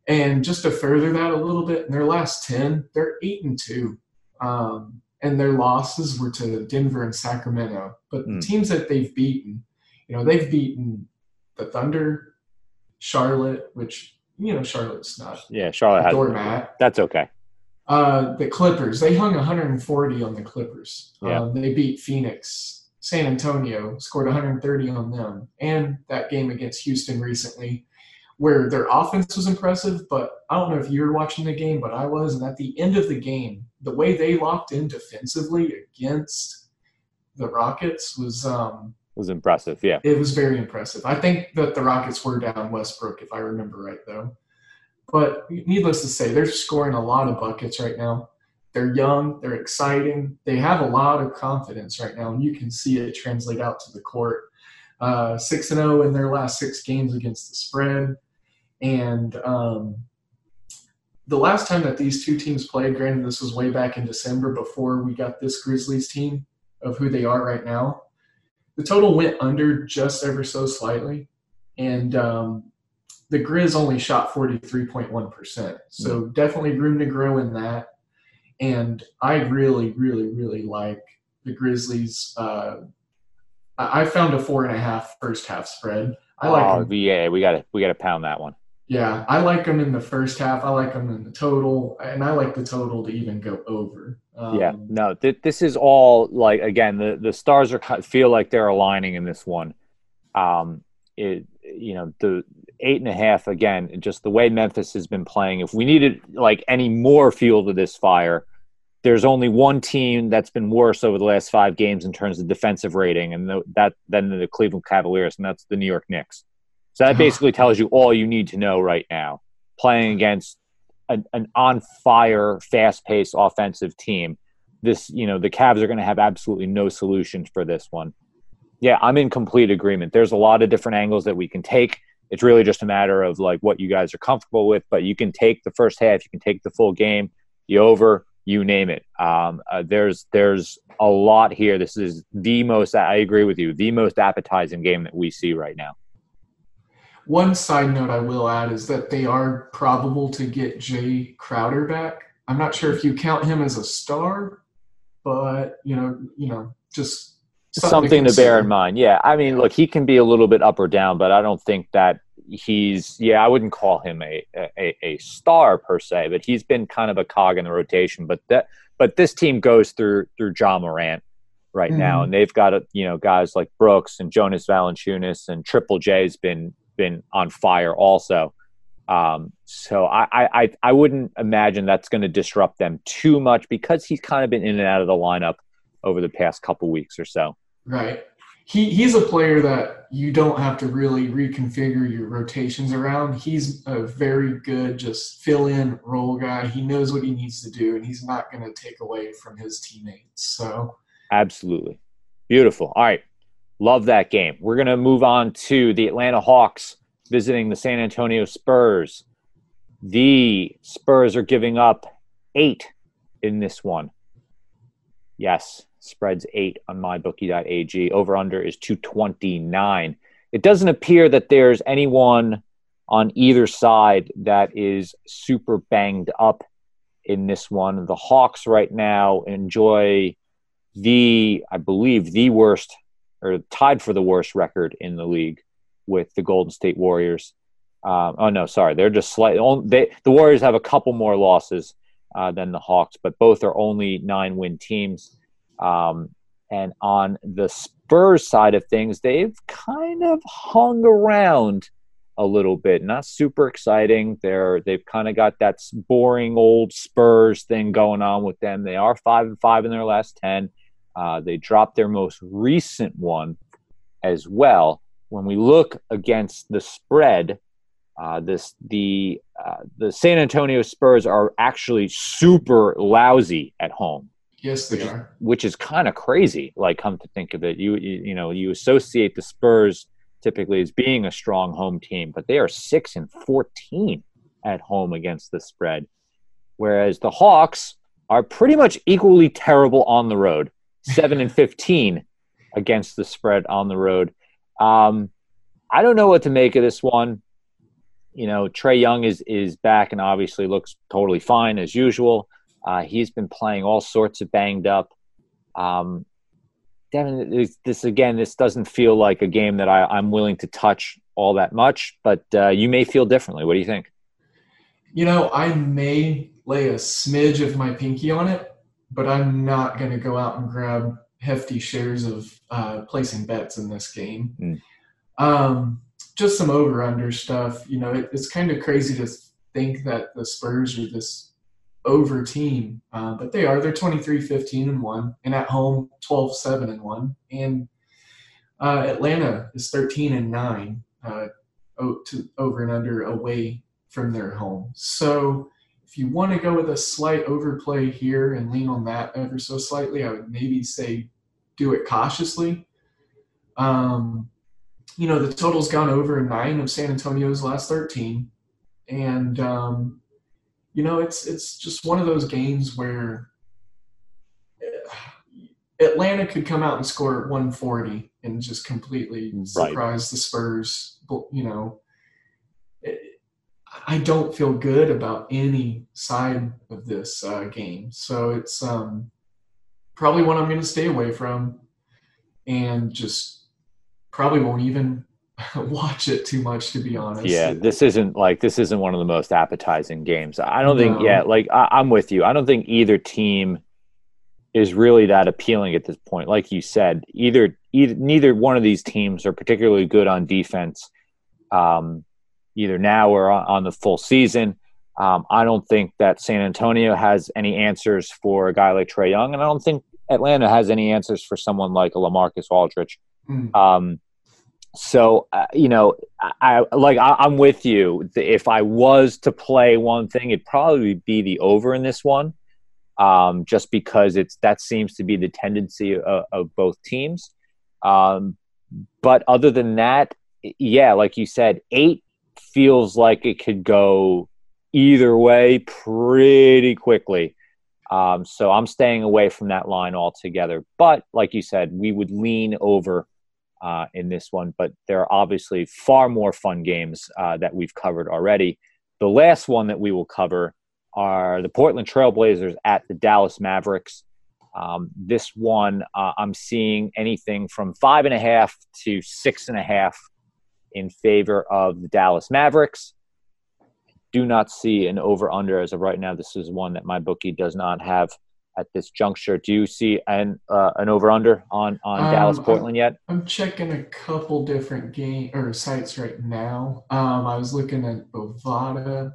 And just to further that a little bit, in their last 10, they're 8 and 2. Um, and their losses were to Denver and Sacramento. But mm. the teams that they've beaten, you know, they've beaten the Thunder, Charlotte, which, you know, Charlotte's not. Yeah, Charlotte has. Doormat. That's okay. Uh, the Clippers, they hung 140 on the Clippers. Yeah. Um, they beat Phoenix. San Antonio scored 130 on them. And that game against Houston recently, where their offense was impressive, but I don't know if you were watching the game, but I was. And at the end of the game, the way they locked in defensively against the Rockets was um, was impressive. Yeah, it was very impressive. I think that the Rockets were down Westbrook, if I remember right, though. But needless to say, they're scoring a lot of buckets right now. They're young, they're exciting, they have a lot of confidence right now, and you can see it translate out to the court. Uh, six and zero oh in their last six games against the spread. And um, the last time that these two teams played, granted, this was way back in December before we got this Grizzlies team of who they are right now. The total went under just ever so slightly. And um, the Grizz only shot 43.1%. So mm-hmm. definitely room to grow in that. And I really, really, really like the Grizzlies. Uh, I found a four and a half first half spread. I like. Oh, them. yeah, we got to we got to pound that one. Yeah, I like them in the first half. I like them in the total, and I like the total to even go over. Um, yeah, no, th- this is all like again the the stars are feel like they're aligning in this one. Um, it you know the eight and a half again, just the way Memphis has been playing. If we needed like any more fuel to this fire, there's only one team that's been worse over the last five games in terms of defensive rating, and the, that then the Cleveland Cavaliers, and that's the New York Knicks. So that basically tells you all you need to know right now. Playing against an, an on fire, fast paced offensive team, this you know the Cavs are going to have absolutely no solutions for this one. Yeah, I'm in complete agreement. There's a lot of different angles that we can take. It's really just a matter of like what you guys are comfortable with. But you can take the first half, you can take the full game, the over, you name it. Um, uh, there's there's a lot here. This is the most. I agree with you. The most appetizing game that we see right now. One side note I will add is that they are probable to get Jay Crowder back. I'm not sure if you count him as a star, but you know, you know, just something, something to, to bear in mind. Yeah, I mean, look, he can be a little bit up or down, but I don't think that he's. Yeah, I wouldn't call him a a, a star per se, but he's been kind of a cog in the rotation. But that, but this team goes through through Ja Morant right mm-hmm. now, and they've got you know guys like Brooks and Jonas Valanciunas and Triple J's been been on fire also. Um, so I, I, I wouldn't imagine that's going to disrupt them too much because he's kind of been in and out of the lineup over the past couple weeks or so. Right. He, he's a player that you don't have to really reconfigure your rotations around. He's a very good, just fill in role guy. He knows what he needs to do, and he's not going to take away from his teammates. So, absolutely. Beautiful. All right. Love that game. We're going to move on to the Atlanta Hawks visiting the San Antonio Spurs. The Spurs are giving up eight in this one. Yes, spreads eight on mybookie.ag. Over under is 229. It doesn't appear that there's anyone on either side that is super banged up in this one. The Hawks right now enjoy the, I believe, the worst or tied for the worst record in the league with the Golden State Warriors. Um, oh no, sorry, they're just slightly. They, the Warriors have a couple more losses uh, than the Hawks, but both are only nine-win teams. Um, and on the Spurs side of things, they've kind of hung around a little bit. Not super exciting. They're they've kind of got that boring old Spurs thing going on with them. They are five and five in their last ten. Uh, they dropped their most recent one as well. When we look against the spread, uh, this the uh, the San Antonio Spurs are actually super lousy at home. Yes, they which are. Is, which is kind of crazy. Like, come to think of it, you, you you know you associate the Spurs typically as being a strong home team, but they are six and fourteen at home against the spread, whereas the Hawks are pretty much equally terrible on the road seven and fifteen against the spread on the road. Um, I don't know what to make of this one. you know, Trae Young is is back and obviously looks totally fine as usual. Uh, he's been playing all sorts of banged up. Um, Devin, this, this, again, this doesn't feel like a game that I, am willing to touch all that much, but uh, you may feel differently. What do you think? You know, I may lay a smidge of my pinky on it, but I'm not going to go out and grab hefty shares of uh, placing bets in this game. Mm. Um, just some over under stuff. You know, it, it's kind of crazy to think that the Spurs are this over team, uh, but they are. They're 23 15 and 1, and at home 12 7 and 1. And uh, Atlanta is 13 and 9 uh, to, over and under away from their home. So if you want to go with a slight overplay here and lean on that ever so slightly, I would maybe say do it cautiously. Um, you know, the total's gone over nine of San Antonio's last 13. And, um, you know, it's, it's just one of those games where eh, Atlanta could come out and score 140 and just completely surprise right. the Spurs. You know, I don't feel good about any side of this uh, game. So it's um, probably one I'm going to stay away from and just probably won't even watch it too much to be honest. Yeah, this isn't like this isn't one of the most appetizing games. I don't no. think yeah, like I, I'm with you. I don't think either team is really that appealing at this point. Like you said, either either neither one of these teams are particularly good on defense. Um, either now or on, the full season. Um, I don't think that San Antonio has any answers for a guy like Trae Young, and I don't think Atlanta has any answers for someone like a LaMarcus Aldridge. Mm. Um, so uh, you know, I, I like I, am with you. If I was to play one thing, it'd probably be the over in this one, um, just because it's that seems to be the tendency of, of both teams. Um, but other than that, yeah, like you said, eight feels like it could go either way pretty quickly. Um, so I'm staying away from that line altogether. But like you said, we would lean over uh, in this one. But there are obviously far more fun games uh, that we've covered already. The last one that we will cover are the Portland Trailblazers at the Dallas Mavericks. Um, this one, uh, I'm seeing anything from five and a half to six and a half in favor of the Dallas Mavericks. Do not see an over under as of right now. This is one that my bookie does not have at this juncture. Do you see an uh, an over under on on um, Dallas Portland yet? I'm checking a couple different game or sites right now. Um, I was looking at Bovada.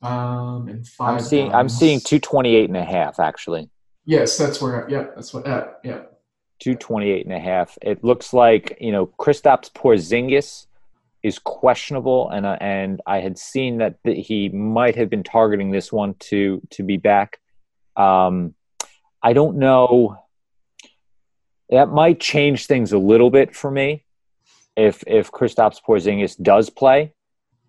Um, and five. I'm seeing I'm seeing 228 and a half actually. Yes, that's where. Yeah, that's what. Uh, yeah. 228 and a half. It looks like, you know, Kristaps Porzingis is questionable and uh, and I had seen that he might have been targeting this one to to be back. Um, I don't know. That might change things a little bit for me if if Kristaps Porzingis does play.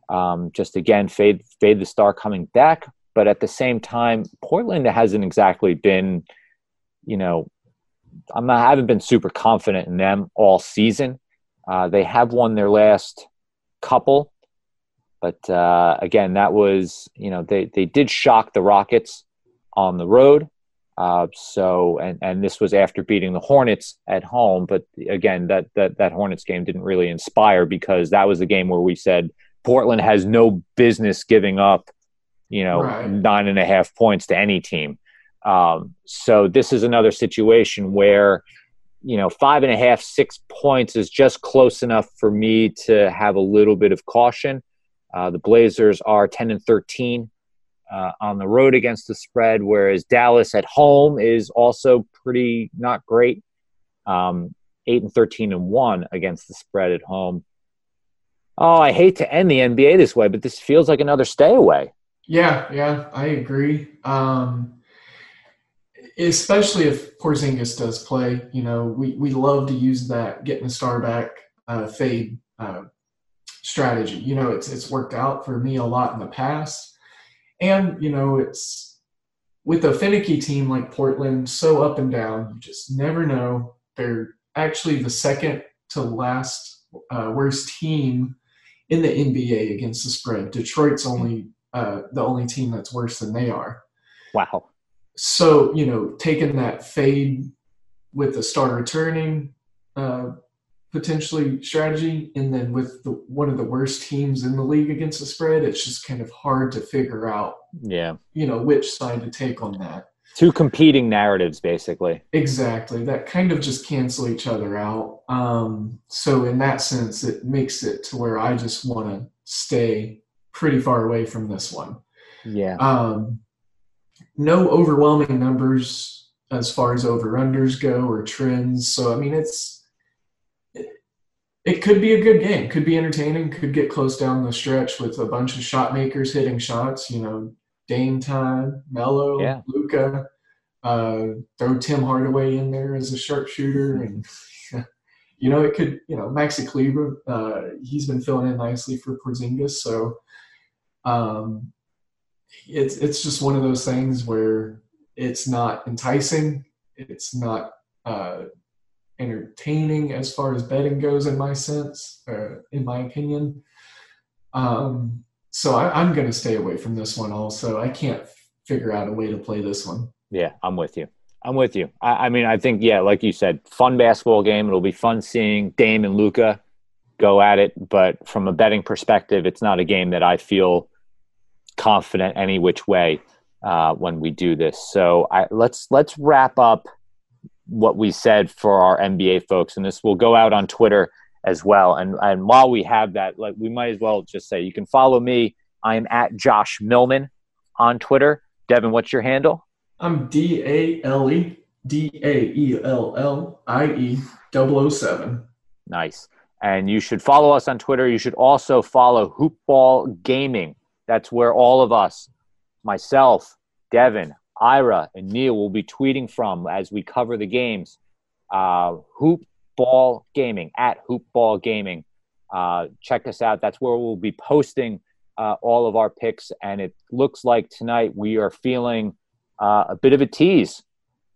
Um, just again, fade fade the star coming back, but at the same time, Portland hasn't exactly been, you know, I'm not, I haven't been super confident in them all season. Uh, they have won their last couple, but uh, again, that was you know they they did shock the Rockets on the road. Uh, so and and this was after beating the Hornets at home, but again, that that that Hornets game didn't really inspire because that was the game where we said Portland has no business giving up, you know, right. nine and a half points to any team. Um, so this is another situation where, you know, five and a half, six points is just close enough for me to have a little bit of caution. Uh, the Blazers are 10 and 13 uh, on the road against the spread, whereas Dallas at home is also pretty not great. Um, 8 and 13 and 1 against the spread at home. Oh, I hate to end the NBA this way, but this feels like another stay away. Yeah, yeah, I agree. Um, especially if Porzingis does play. You know, we, we love to use that getting the star back uh, fade uh, strategy. You know, it's it's worked out for me a lot in the past, and you know, it's with a finicky team like Portland, so up and down. You just never know. They're actually the second to last uh, worst team in the NBA against the spread. Detroit's only uh, the only team that's worse than they are. Wow. So you know, taking that fade with the starter turning uh, potentially strategy, and then with the, one of the worst teams in the league against the spread, it's just kind of hard to figure out. Yeah. You know which side to take on that. Two competing narratives, basically. Exactly. That kind of just cancel each other out. Um, so in that sense, it makes it to where I just want to stay pretty far away from this one. Yeah. Um, no overwhelming numbers as far as over unders go or trends. So I mean, it's it, it could be a good game. Could be entertaining. Could get close down the stretch with a bunch of shot makers hitting shots. You know, Dame time, Melo, Yeah. Luka. Uh, throw Tim Hardaway in there as a sharpshooter, and you know it could. You know, Maxi Kleber. Uh, he's been filling in nicely for Porzingis, so um, it's it's just one of those things where it's not enticing. It's not uh, entertaining as far as betting goes, in my sense, uh, in my opinion. Um, so I, I'm going to stay away from this one. Also, I can't figure out a way to play this one. Yeah, I'm with you. I'm with you. I, I mean, I think, yeah, like you said, fun basketball game. It'll be fun seeing Dame and Luka go at it. But from a betting perspective, it's not a game that I feel confident any which way uh, when we do this. So I, let's let's wrap up what we said for our NBA folks, and this will go out on Twitter as well. And and while we have that, like we might as well just say you can follow me. I am at Josh Millman on Twitter. Devin, what's your handle? I'm D A L E D A E L L I E 007. Nice. And you should follow us on Twitter. You should also follow Hoopball Gaming. That's where all of us, myself, Devin, Ira, and Neil will be tweeting from as we cover the games. Uh, Hoopball Gaming at Hoop Ball Gaming. Uh, check us out. That's where we'll be posting uh, all of our picks. And it looks like tonight we are feeling uh, a bit of a tease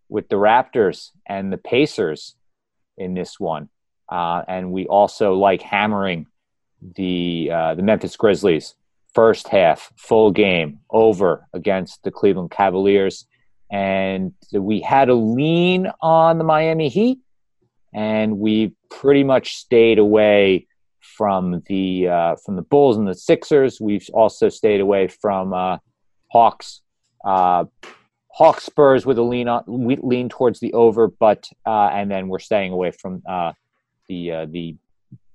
with the Raptors and the Pacers in this one. Uh, and we also like hammering the uh, the Memphis Grizzlies first half full game over against the Cleveland Cavaliers, and we had a lean on the Miami Heat, and we pretty much stayed away from the uh, from the Bulls and the Sixers. We've also stayed away from uh, Hawks. Uh, Hawks Spurs with a lean on lean towards the over, but uh, and then we're staying away from uh, the uh, the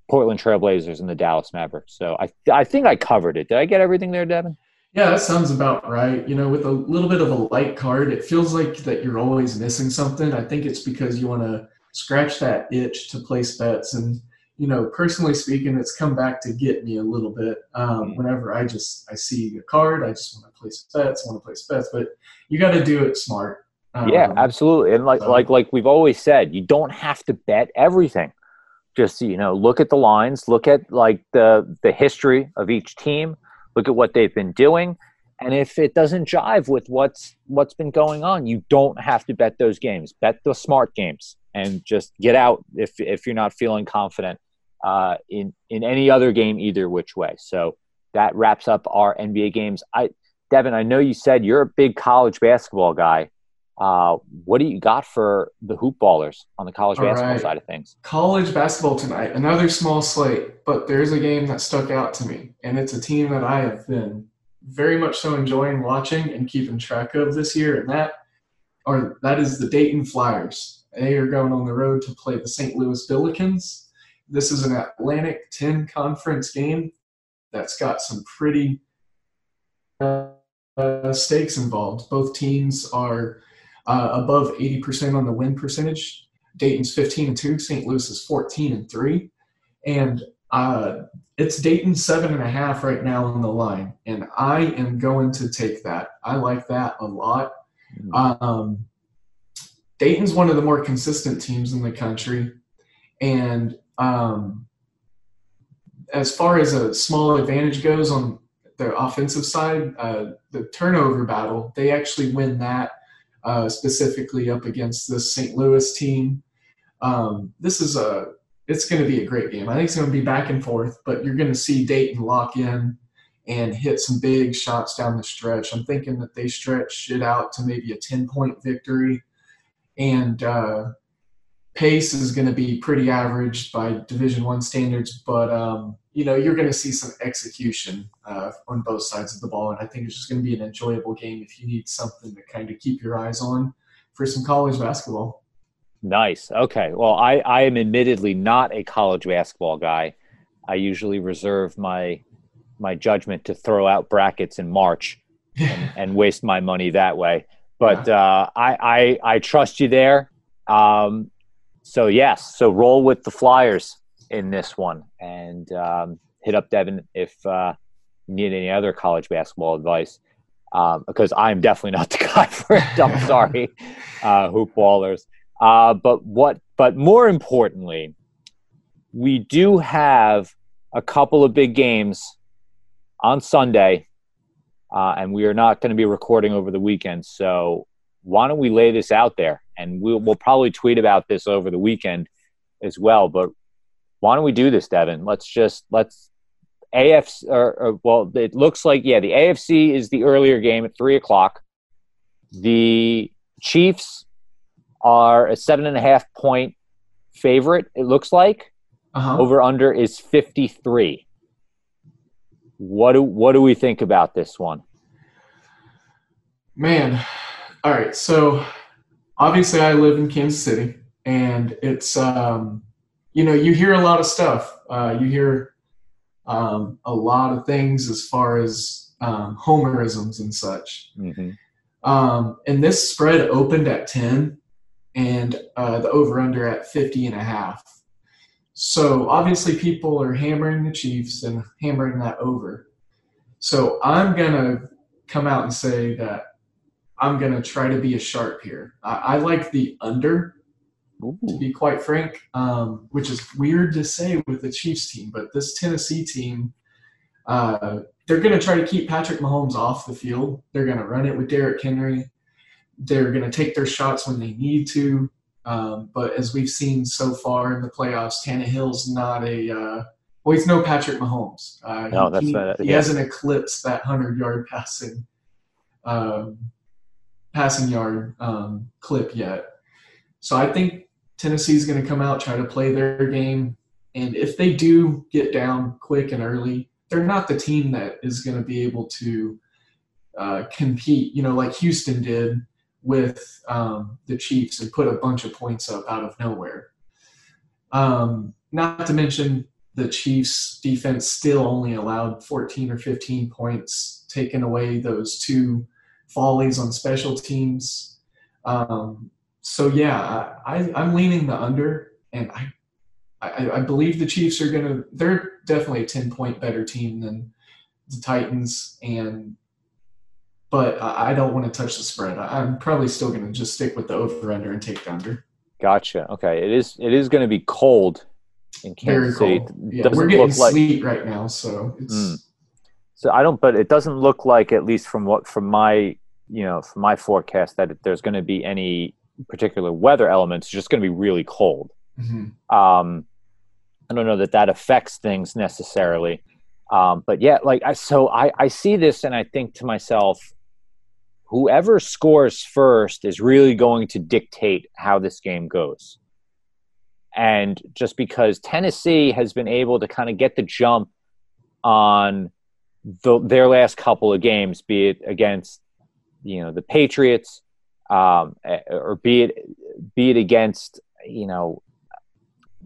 Portland Trailblazers and the Dallas Mavericks. So I I think I covered it. Did I get everything there, Devin? Yeah, that sounds about right. You know, with a little bit of a light card, it feels like that you're always missing something. I think it's because you want to scratch that itch to place bets. And, you know, personally speaking, it's come back to get me a little bit. Um, whenever I just I see a card, I just want to place bets, want to place bets. But you got to do it smart. Um, yeah, absolutely. And like so- like like we've always said, you don't have to bet everything. Just you know, look at the lines, look at like the the history of each team, look at what they've been doing, and if it doesn't jive with what's what's been going on, you don't have to bet those games. Bet the smart games and just get out if if you're not feeling confident uh, in in any other game either which way. So that wraps up our NBA games. I Devin, I know you said you're a big college basketball guy. Uh, what do you got for the hoop ballers on the college All basketball right. side of things? college basketball tonight. Another small slate, but there's a game that stuck out to me, and it's a team that I have been very much so enjoying watching and keeping track of this year, and that or that is the Dayton Flyers. They are going on the road to play the St. Louis Billikens. This is an Atlantic 10 conference game that's got some pretty uh, stakes involved. Both teams are uh, above 80% on the win percentage. Dayton's 15 and 2, St. Louis is 14 and 3. And uh, it's Dayton seven and a half right now on the line. And I am going to take that. I like that a lot. Um, Dayton's one of the more consistent teams in the country. And um, as far as a small advantage goes on the offensive side, uh, the turnover battle, they actually win that uh, specifically up against this St. Louis team. Um, this is a it's going to be a great game. I think it's going to be back and forth, but you're going to see Dayton lock in and hit some big shots down the stretch. I'm thinking that they stretch it out to maybe a 10 point victory. And uh, pace is going to be pretty average by Division One standards, but um, you know you're going to see some execution uh, on both sides of the ball, and I think it's just going to be an enjoyable game if you need something to kind of keep your eyes on for some college basketball. Nice. Okay. Well, I, I am admittedly not a college basketball guy. I usually reserve my my judgment to throw out brackets in March and, and waste my money that way. But uh, I, I I trust you there. Um, so yes, so roll with the Flyers in this one, and um, hit up Devin if uh, you need any other college basketball advice. Um, because I'm definitely not the guy for it. I'm sorry, uh, hoop ballers. Uh, but what? But more importantly, we do have a couple of big games on Sunday, uh, and we are not going to be recording over the weekend. So why don't we lay this out there? And we'll, we'll probably tweet about this over the weekend as well. But why don't we do this, Devin? Let's just let's AFC or, or well, it looks like yeah, the AFC is the earlier game at three o'clock. The Chiefs are a seven and a half point favorite. It looks like uh-huh. over under is fifty three. What do what do we think about this one? Man, all right. So obviously, I live in Kansas City, and it's um, you know you hear a lot of stuff. Uh, you hear um, a lot of things as far as um, homerisms and such. Mm-hmm. Um, and this spread opened at 10 and uh, the over under at 50 and a half. So obviously people are hammering the Chiefs and hammering that over. So I'm going to come out and say that I'm going to try to be a sharp here. I, I like the under Ooh. to be quite frank, um, which is weird to say with the Chiefs team, but this Tennessee team, uh, they're going to try to keep Patrick Mahomes off the field. They're going to run it with Derrick Henry. They're going to take their shots when they need to. Um, but as we've seen so far in the playoffs, Tannehill's not a uh, well, he's no Patrick Mahomes. Uh, no, that's he, not, he hasn't eclipsed that hundred yard passing um, passing yard um, clip yet. So I think Tennessee's going to come out, try to play their game. And if they do get down quick and early, they're not the team that is going to be able to uh, compete, you know, like Houston did with um, the Chiefs and put a bunch of points up out of nowhere. Um, not to mention the Chiefs defense still only allowed 14 or 15 points, taking away those two follies on special teams. Um, so yeah, I, I'm leaning the under, and I, I, I believe the Chiefs are gonna. They're definitely a ten point better team than the Titans, and but I don't want to touch the spread. I'm probably still going to just stick with the over under and take the under. Gotcha. Okay, it is it is going to be cold in Kansas Very cold. City. Yeah, we're getting sleet like, right now, so it's. Mm. So I don't, but it doesn't look like, at least from what from my you know from my forecast, that there's going to be any particular weather elements. It's just going to be really cold. Mm-hmm. Um, I don't know that that affects things necessarily, um, but yeah, like I so I I see this and I think to myself, whoever scores first is really going to dictate how this game goes. And just because Tennessee has been able to kind of get the jump on the, their last couple of games, be it against you know the Patriots, um, or be it be it against you know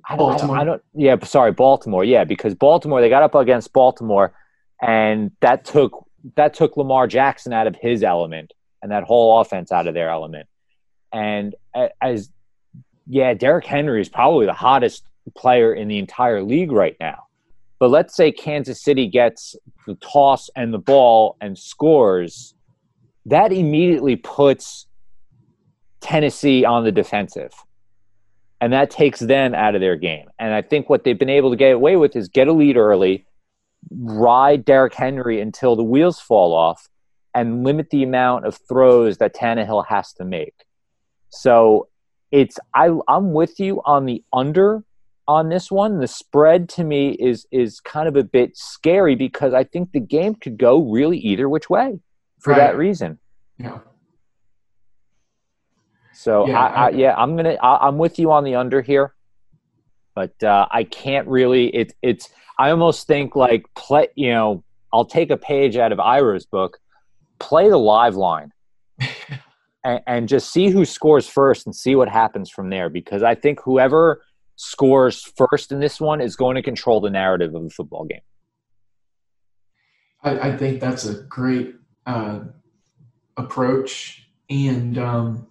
I don't, Baltimore. I don't, I don't, yeah sorry Baltimore yeah because Baltimore they got up against Baltimore and that took that took Lamar Jackson out of his element and that whole offense out of their element and as yeah Derrick Henry is probably the hottest player in the entire league right now but let's say Kansas City gets the toss and the ball and scores that immediately puts Tennessee on the defensive. And that takes them out of their game. And I think what they've been able to get away with is get a lead early, ride Derrick Henry until the wheels fall off, and limit the amount of throws that Tannehill has to make. So it's I I'm with you on the under, on this one. The spread to me is is kind of a bit scary because I think the game could go really either which way for Right. that reason. Yeah. So Yeah, I, I, yeah, I'm gonna I, I'm with you on the under here, but uh, I can't really. It, it's I almost think like play. You know, I'll take a page out of Ira's book, play the live line, and, and just see who scores first and see what happens from there. Because I think whoever scores first in this one is going to control the narrative of the football game. I, I think that's a great uh, approach. And um,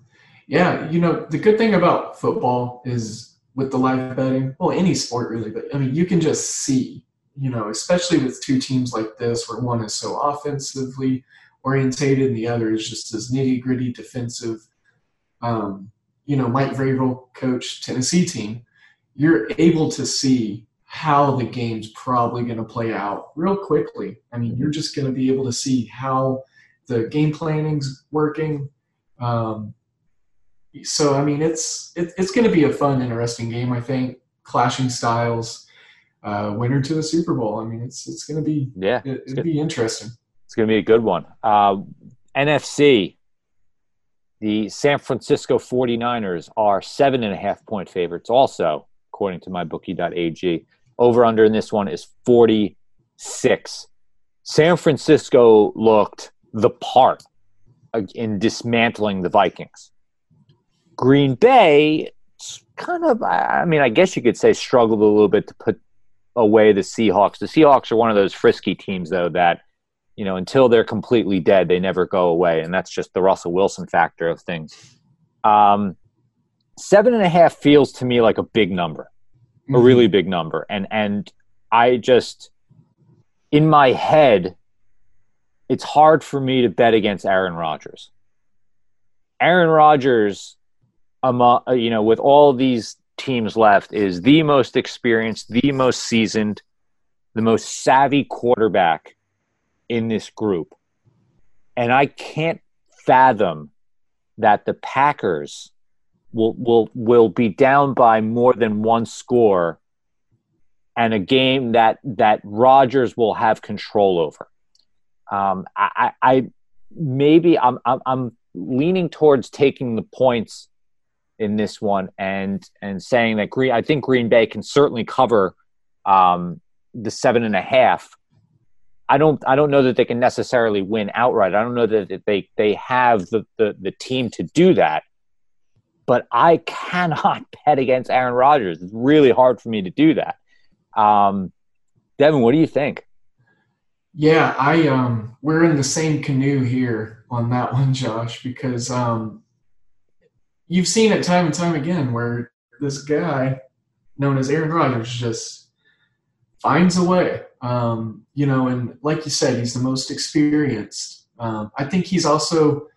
yeah, you know, the good thing about football is with the live betting, well, any sport really, but I mean, you can just see, you know, especially with two teams like this where one is so offensively orientated and the other is just as nitty gritty defensive. Um, you know, Mike Vrabel coach Tennessee team, you're able to see how the game's probably going to play out real quickly. I mean, you're just going to be able to see how the game planning's working. Um, so, I mean, it's it, it's going to be a fun, interesting game. I think clashing styles, uh, winner to the Super Bowl. I mean, it's it's going to be Yeah, it, it'll be interesting. It's going to be a good one. Uh, NFC, the San Francisco 49ers are seven and a half point favorites, also, according to mybookie.ag. Over under in this one is 46. San Francisco looked the part in dismantling the Vikings. Green Bay kind of, I mean, I guess you could say struggled a little bit to put away the Seahawks. The Seahawks are one of those frisky teams, though, that you know, until they're completely dead, they never go away, and that's just the Russell Wilson factor of things. Um, seven and a half feels to me like a big number, a Mm-hmm. really big number, and and I just in my head, it's hard for me to bet against Aaron Rodgers. Aaron Rodgers, among, you know, with all these teams left, is the most experienced, the most seasoned, the most savvy quarterback in this group. And I can't fathom that the Packers will will will be down by more than one score and a game that that Rodgers will have control over. Um, I, I, maybe I'm I'm leaning towards taking the points in this one and and saying that Green I think Green Bay can certainly cover um, the seven and a half. I don't I don't know that they can necessarily win outright. I don't know that they they have the the, the team to do that. But I cannot bet against Aaron Rodgers. It's really hard for me to do that. Um, Devin, what do you think? Yeah, I um we're in the same canoe here on that one, Josh, because um you've seen it time and time again where this guy known as Aaron Rodgers just finds a way. Um, you know, and like you said, he's the most experienced. Um, I think he's also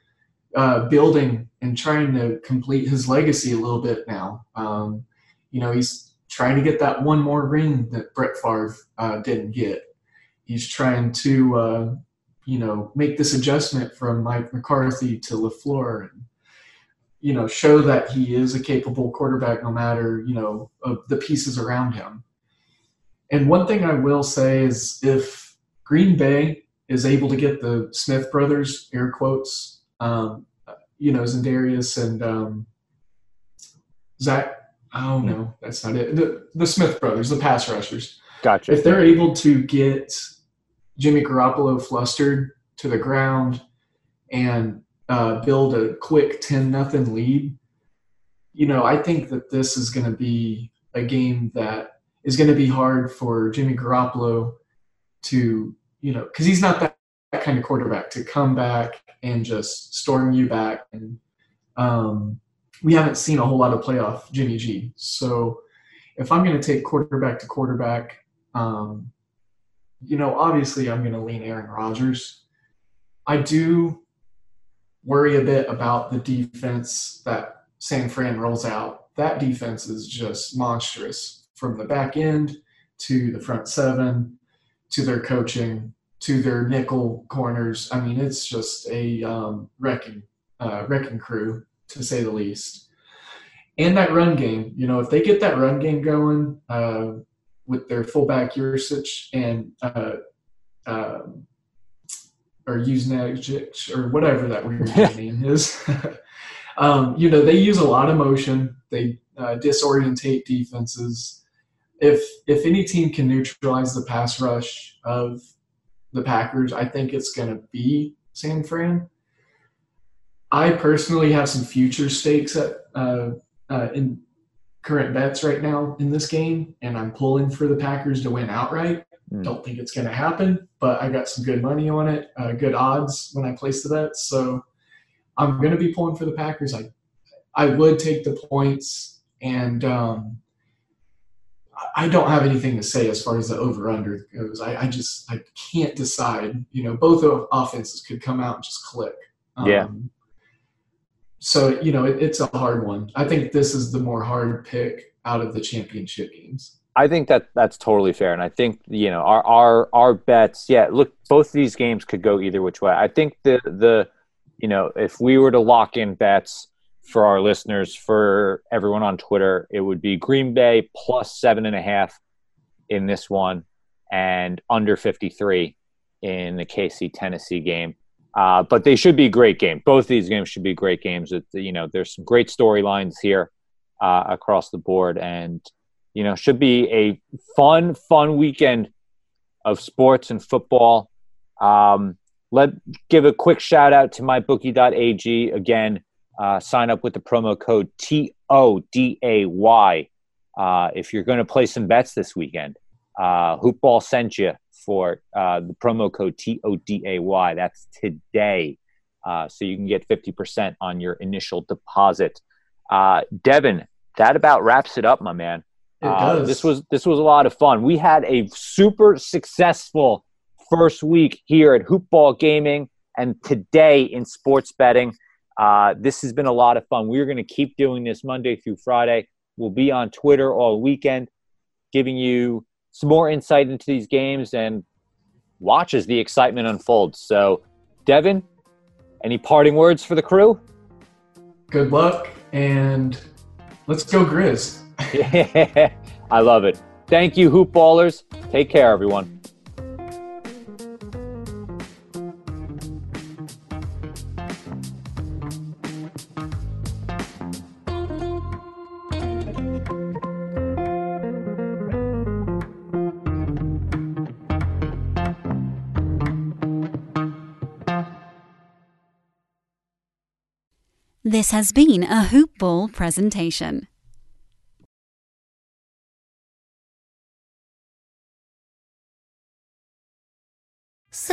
uh, building and trying to complete his legacy a little bit now. Um, you know, he's trying to get that one more ring that Brett Favre uh, didn't get he's trying to uh, you know make this adjustment from Mike McCarthy to LaFleur and you know show that he is a capable quarterback no matter you know of the pieces around him. And one thing I will say is if Green Bay is able to get the Smith brothers air quotes um, you know Za'Darius and um, Zach oh no that's not it the, the Smith brothers the pass rushers Gotcha. if they're able to get Jimmy Garoppolo flustered to the ground and uh, build a quick 10 nothing lead, you know, I think that this is going to be a game that is going to be hard for Jimmy Garoppolo to, you know, because he's not that, that kind of quarterback to come back and just storm you back. And um, we haven't seen a whole lot of playoff Jimmy G. So if I'm going to take quarterback to quarterback, um, you know, obviously I'm going to lean Aaron Rodgers. I do worry a bit about the defense that San Fran rolls out. That defense is just monstrous from the back end to the front seven to their coaching to their nickel corners. I mean, it's just a um, wrecking uh, wrecking crew to say the least. and that run game. You know, if they get that run game going uh, with their fullback Yurcich and uh, um, or Uznagic or whatever that weird name is. um, you know, they use a lot of motion. They uh, disorientate defenses. If if any team can neutralize the pass rush of the Packers, I think it's going to be San Fran. I personally have some future stakes at uh, uh, in current bets right now in this game, and I'm pulling for the Packers to win outright. Mm. Don't think it's going to happen, but I got some good money on it, uh, good odds when I place the bets. So I'm going to be pulling for the Packers. I I would take the points, and um, I don't have anything to say as far as the over under goes. I, I, just I can't decide. You know, both offenses could come out and just click. Um, yeah. So you know, it, it's a hard one. I think this is the more hard pick out of the championship games. I think that that's totally fair, and I think you know our our our bets. Yeah, look, both of these games could go either which way. I think the the you know if we were to lock in bets for our listeners, for everyone on Twitter, it would be Green Bay plus seven and a half in this one, and under fifty three in the KC Tennessee game. Uh, but they should be great games. Both of these games should be great games. It, you know, there's some great storylines here uh, across the board, and you know, should be a fun, fun weekend of sports and football. Um, let give a quick shout out to mybookie.ag again. Uh, sign up with the promo code T O D A Y uh, if you're going to play some bets this weekend. Uh, Hoopball sent you for uh, the promo code T O D A Y. That's today, uh, so you can get fifty percent on your initial deposit. Uh, Devin, that about wraps it up, my man. Uh, this was this was a lot of fun. We had a super successful first week here at Hoopball Gaming, and today in sports betting. Uh, this has been a lot of fun. We're going to keep doing this Monday through Friday. We'll be on Twitter all weekend, giving you some more insight into these games and watch as the excitement unfolds. So, Devin, any parting words for the crew? Good luck and let's go Grizz. I love it. Thank you, hoop ballers. Take care, everyone. This has been a Hoop Ball presentation.